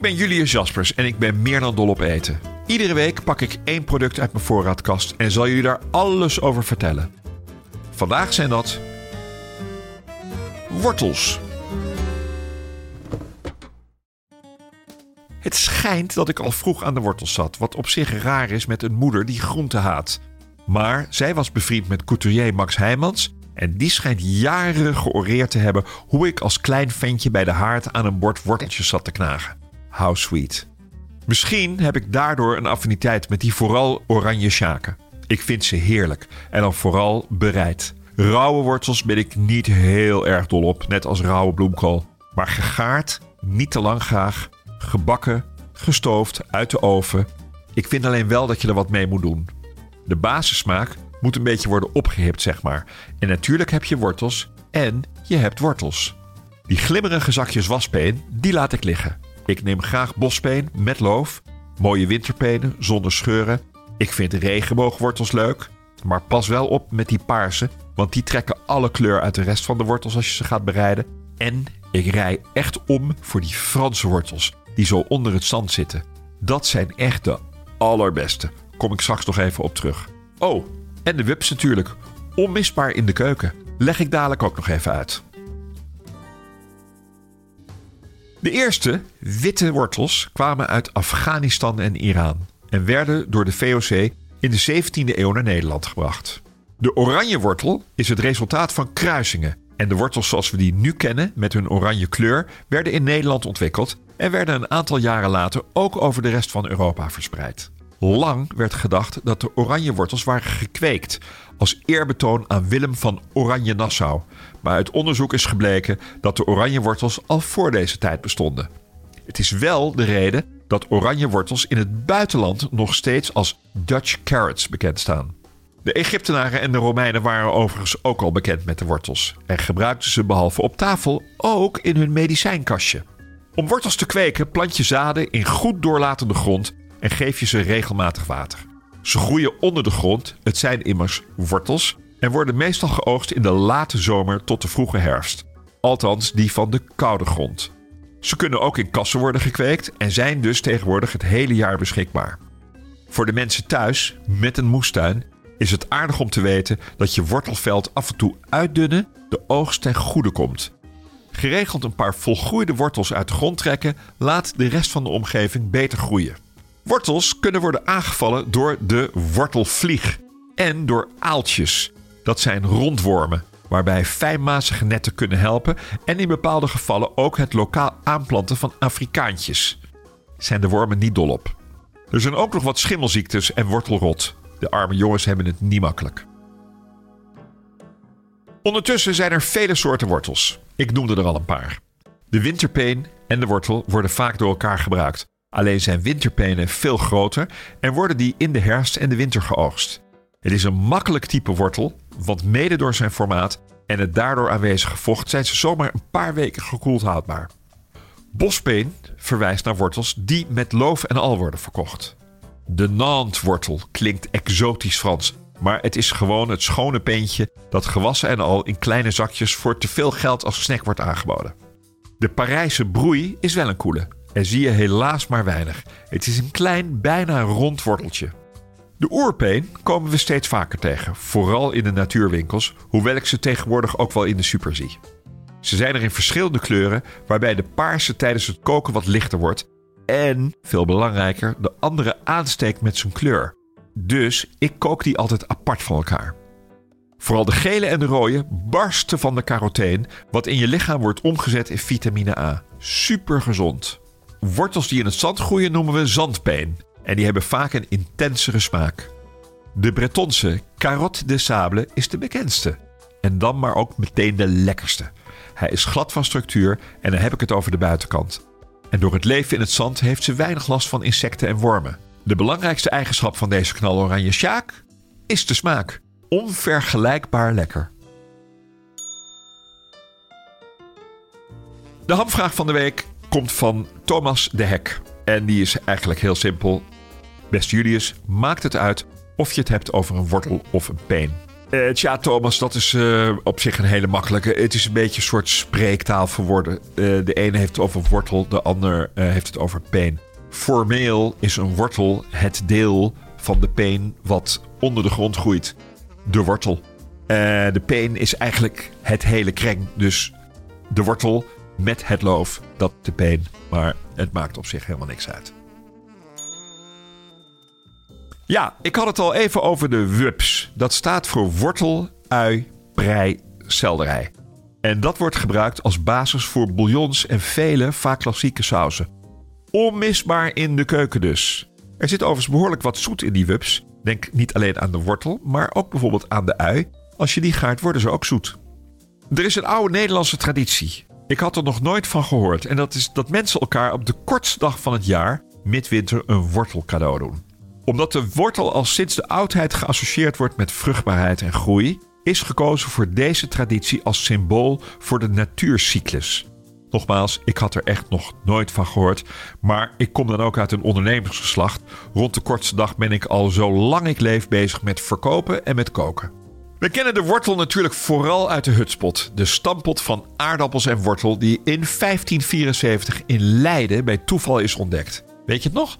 Ik ben Julius Jaspers en ik ben meer dan dol op eten. Iedere week pak ik één product uit mijn voorraadkast en zal jullie daar alles over vertellen. Vandaag zijn dat wortels. Het schijnt dat ik al vroeg aan de wortels zat, wat op zich raar is met een moeder die groente haat. Maar zij was bevriend met couturier Max Heijmans en die schijnt jaren georeerd te hebben hoe ik als klein ventje bij de haard aan een bord worteltjes zat te knagen. How sweet. Misschien heb ik daardoor een affiniteit met die vooral oranje sjaken. Ik vind ze heerlijk en dan vooral bereid. Rauwe wortels ben ik niet heel erg dol op, net als rauwe bloemkool. Maar gegaard, niet te lang graag, gebakken, gestoofd, uit de oven. Ik vind alleen wel dat je er wat mee moet doen. De basissmaak moet een beetje worden opgehipt, zeg maar. En natuurlijk heb je wortels en je hebt wortels. Die glimmerige zakjes waspeen, die laat ik liggen. Ik neem graag bospeen met loof, mooie winterpenen zonder scheuren. Ik vind regenboogwortels leuk, maar pas wel op met die paarse, want die trekken alle kleur uit de rest van de wortels als je ze gaat bereiden. En ik rij echt om voor die Franse wortels, die zo onder het zand zitten. Dat zijn echt de allerbeste. Kom ik straks nog even op terug. Oh, en de wips natuurlijk. Onmisbaar in de keuken. Leg ik dadelijk ook nog even uit. De eerste witte wortels kwamen uit Afghanistan en Iran en werden door de VOC in de 17e eeuw naar Nederland gebracht. De oranje wortel is het resultaat van kruisingen en de wortels zoals we die nu kennen met hun oranje kleur werden in Nederland ontwikkeld en werden een aantal jaren later ook over de rest van Europa verspreid. Lang werd gedacht dat de oranje wortels waren gekweekt als eerbetoon aan Willem van Oranje-Nassau. Maar uit onderzoek is gebleken dat de oranje wortels al voor deze tijd bestonden. Het is wel de reden dat oranje wortels in het buitenland nog steeds als Dutch carrots bekend staan. De Egyptenaren en de Romeinen waren overigens ook al bekend met de wortels en gebruikten ze behalve op tafel ook in hun medicijnkastje. Om wortels te kweken plant je zaden in goed doorlatende grond en geef je ze regelmatig water. Ze groeien onder de grond, het zijn immers wortels, en worden meestal geoogst in de late zomer tot de vroege herfst. Althans, die van de koude grond. Ze kunnen ook in kassen worden gekweekt en zijn dus tegenwoordig het hele jaar beschikbaar. Voor de mensen thuis met een moestuin is het aardig om te weten dat je wortelveld af en toe uitdunnen de oogst ten goede komt. Geregeld een paar volgroeide wortels uit de grond trekken laat de rest van de omgeving beter groeien. Wortels kunnen worden aangevallen door de wortelvlieg en door aaltjes. Dat zijn rondwormen, waarbij fijnmazige netten kunnen helpen en in bepaalde gevallen ook het lokaal aanplanten van Afrikaantjes. Zijn de wormen niet dol op. Er zijn ook nog wat schimmelziektes en wortelrot. De arme jongens hebben het niet makkelijk. Ondertussen zijn er vele soorten wortels. Ik noemde er al een paar. De winterpeen en de wortel worden vaak door elkaar gebruikt. Alleen zijn winterpenen veel groter en worden die in de herfst en de winter geoogst. Het is een makkelijk type wortel, want mede door zijn formaat en het daardoor aanwezige vocht zijn ze zomaar een paar weken gekoeld houdbaar. Bospeen verwijst naar wortels die met loof en al worden verkocht. De Nantes-wortel klinkt exotisch Frans, maar het is gewoon het schone peentje dat gewassen en al in kleine zakjes voor te veel geld als snack wordt aangeboden. De Parijse broei is wel een koele en zie je helaas maar weinig. Het is een klein, bijna rond worteltje. De oerpeen komen we steeds vaker tegen, vooral in de natuurwinkels, hoewel ik ze tegenwoordig ook wel in de super zie. Ze zijn er in verschillende kleuren, waarbij de paarse tijdens het koken wat lichter wordt en, veel belangrijker, de andere aansteekt met zijn kleur. Dus ik kook die altijd apart van elkaar. Vooral de gele en de rode barsten van de caroteen, wat in je lichaam wordt omgezet in vitamine A. Super gezond. Wortels die in het zand groeien noemen we zandpeen. En die hebben vaak een intensere smaak. De Bretonse carotte de sable is de bekendste. En dan maar ook meteen de lekkerste. Hij is glad van structuur en dan heb ik het over de buitenkant. En door het leven in het zand heeft ze weinig last van insecten en wormen. De belangrijkste eigenschap van deze knaloranje sjaak is de smaak. Onvergelijkbaar lekker. De hamvraag van de week komt van Thomas de Hek. En die is eigenlijk heel simpel. Beste Julius, maakt het uit of je het hebt over een wortel of een peen. Uh, tja, Thomas, dat is uh, op zich een hele makkelijke. Het is een beetje een soort spreektaal voor woorden. Uh, de ene heeft het over wortel, de ander heeft het over peen. Formeel is een wortel het deel van de peen wat onder de grond groeit. De wortel. de peen is eigenlijk het hele kreng. Dus de wortel met het loof, dat de peen. Maar het maakt op zich helemaal niks uit. Ja, ik had het al even over de WUPS. Dat staat voor wortel, ui, prei, selderij. En dat wordt gebruikt als basis voor bouillons en vele, vaak klassieke sauzen. Onmisbaar in de keuken dus. Er zit overigens behoorlijk wat zoet in die WUPS. Denk niet alleen aan de wortel, maar ook bijvoorbeeld aan de ui. Als je die gaart, worden ze ook zoet. Er is een oude Nederlandse traditie. Ik had er nog nooit van gehoord. En dat is dat mensen elkaar op de kortste dag van het jaar, midwinter, een wortel cadeau doen omdat de wortel al sinds de oudheid geassocieerd wordt met vruchtbaarheid en groei, is gekozen voor deze traditie als symbool voor de natuurcyclus. Nogmaals, ik had er echt nog nooit van gehoord, maar ik kom dan ook uit een ondernemersgeslacht. Rond de kortste dag ben ik al zo lang ik leef bezig met verkopen en met koken. We kennen de wortel natuurlijk vooral uit de hutspot, de stampot van aardappels en wortel die in 1574 in Leiden bij toeval is ontdekt. Weet je het nog?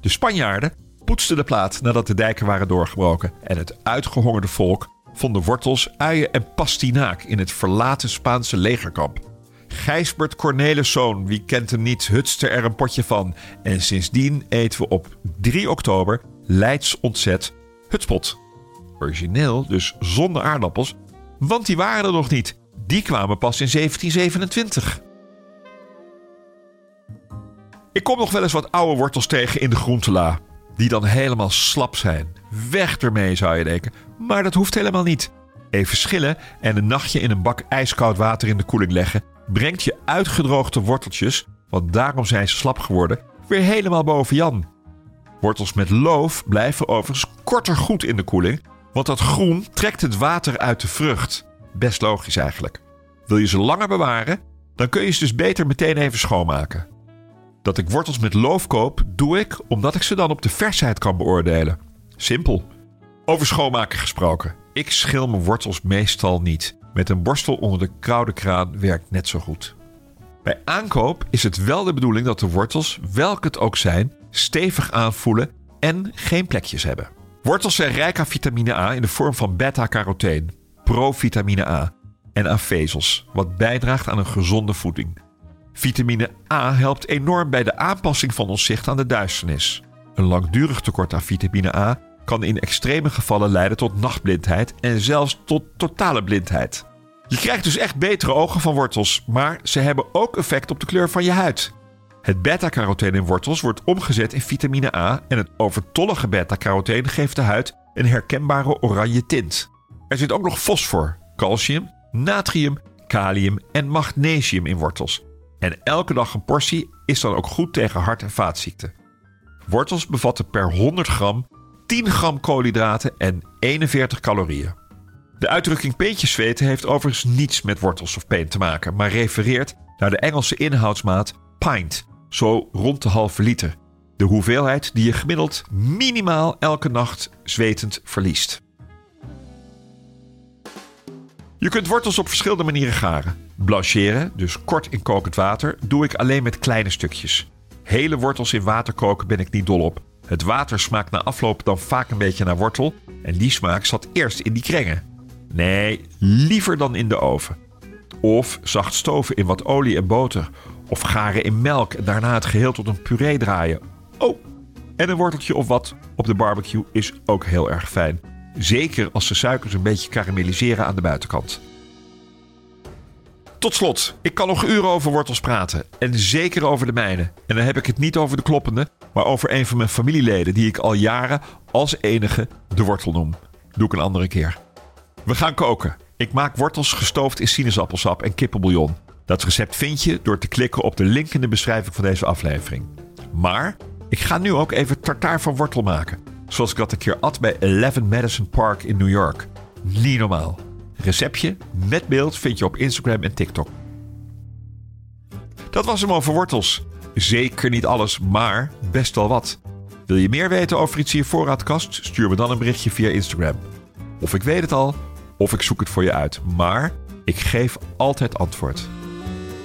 De Spanjaarden poetste de plaat nadat de dijken waren doorgebroken en het uitgehongerde volk vonden wortels, uien en pastinaak in het verlaten Spaanse legerkamp. Gijsbert Corneliszoon, wie kent hem niet, hutste er een potje van. En sindsdien eten we op 3 oktober Leids ontzet hutspot. Origineel, dus zonder aardappels, want die waren er nog niet. Die kwamen pas in 1727. Ik kom nog wel eens wat oude wortels tegen in de groentela die dan helemaal slap zijn. Weg ermee zou je denken, maar dat hoeft helemaal niet. Even schillen en een nachtje in een bak ijskoud water in de koeling leggen brengt je uitgedroogde worteltjes, want daarom zijn ze slap geworden, weer helemaal boven Jan. Wortels met loof blijven overigens korter goed in de koeling, want dat groen trekt het water uit de vrucht. Best logisch eigenlijk. Wil je ze langer bewaren, dan kun je ze dus beter meteen even schoonmaken. Dat ik wortels met loof koop, doe ik omdat ik ze dan op de versheid kan beoordelen. Simpel. Over schoonmaken gesproken. Ik schil mijn wortels meestal niet. Met een borstel onder de koude kraan werkt net zo goed. Bij aankoop is het wel de bedoeling dat de wortels, welke het ook zijn, stevig aanvoelen en geen plekjes hebben. Wortels zijn rijk aan vitamine A in de vorm van beta-carotene, provitamine A en aan vezels, wat bijdraagt aan een gezonde voeding. Vitamine A helpt enorm bij de aanpassing van ons zicht aan de duisternis. Een langdurig tekort aan vitamine A kan in extreme gevallen leiden tot nachtblindheid en zelfs tot totale blindheid. Je krijgt dus echt betere ogen van wortels, maar ze hebben ook effect op de kleur van je huid. Het beta-carotene in wortels wordt omgezet in vitamine A en het overtollige beta-carotene geeft de huid een herkenbare oranje tint. Er zit ook nog fosfor, calcium, natrium, kalium en magnesium in wortels. En elke dag een portie is dan ook goed tegen hart- en vaatziekten. Wortels bevatten per 100 gram 10 gram koolhydraten en 41 calorieën. De uitdrukking peentjes zweten heeft overigens niets met wortels of peen te maken, maar refereert naar de Engelse inhoudsmaat pint, zo rond de halve liter. De hoeveelheid die je gemiddeld minimaal elke nacht zwetend verliest. Je kunt wortels op verschillende manieren garen. Blancheren, dus kort in kokend water, doe ik alleen met kleine stukjes. Hele wortels in water koken ben ik niet dol op. Het water smaakt na afloop dan vaak een beetje naar wortel en die smaak zat eerst in die krengen. Nee, liever dan in de oven. Of zacht stoven in wat olie en boter. Of garen in melk en daarna het geheel tot een puree draaien. Oh, en een worteltje of wat op de barbecue is ook heel erg fijn. Zeker als de suikers een beetje karamelliseren aan de buitenkant. Tot slot, ik kan nog uren over wortels praten. En zeker over de mijne. En dan heb ik het niet over de kloppende, maar over een van mijn familieleden die ik al jaren als enige de wortel noem. Doe ik een andere keer. We gaan koken. Ik maak wortels gestoofd in sinaasappelsap en kippenbouillon. Dat recept vind je door te klikken op de link in de beschrijving van deze aflevering. Maar ik ga nu ook even tartaar van wortel maken. Zoals ik dat een keer at bij 11 Madison Park in New York. Niet normaal. Receptje met beeld vind je op Instagram en TikTok. Dat was hem over wortels. Zeker niet alles, maar best wel wat. Wil je meer weten over iets in je voorraadkast? Stuur me dan een berichtje via Instagram. Of ik weet het al, of ik zoek het voor je uit. Maar ik geef altijd antwoord.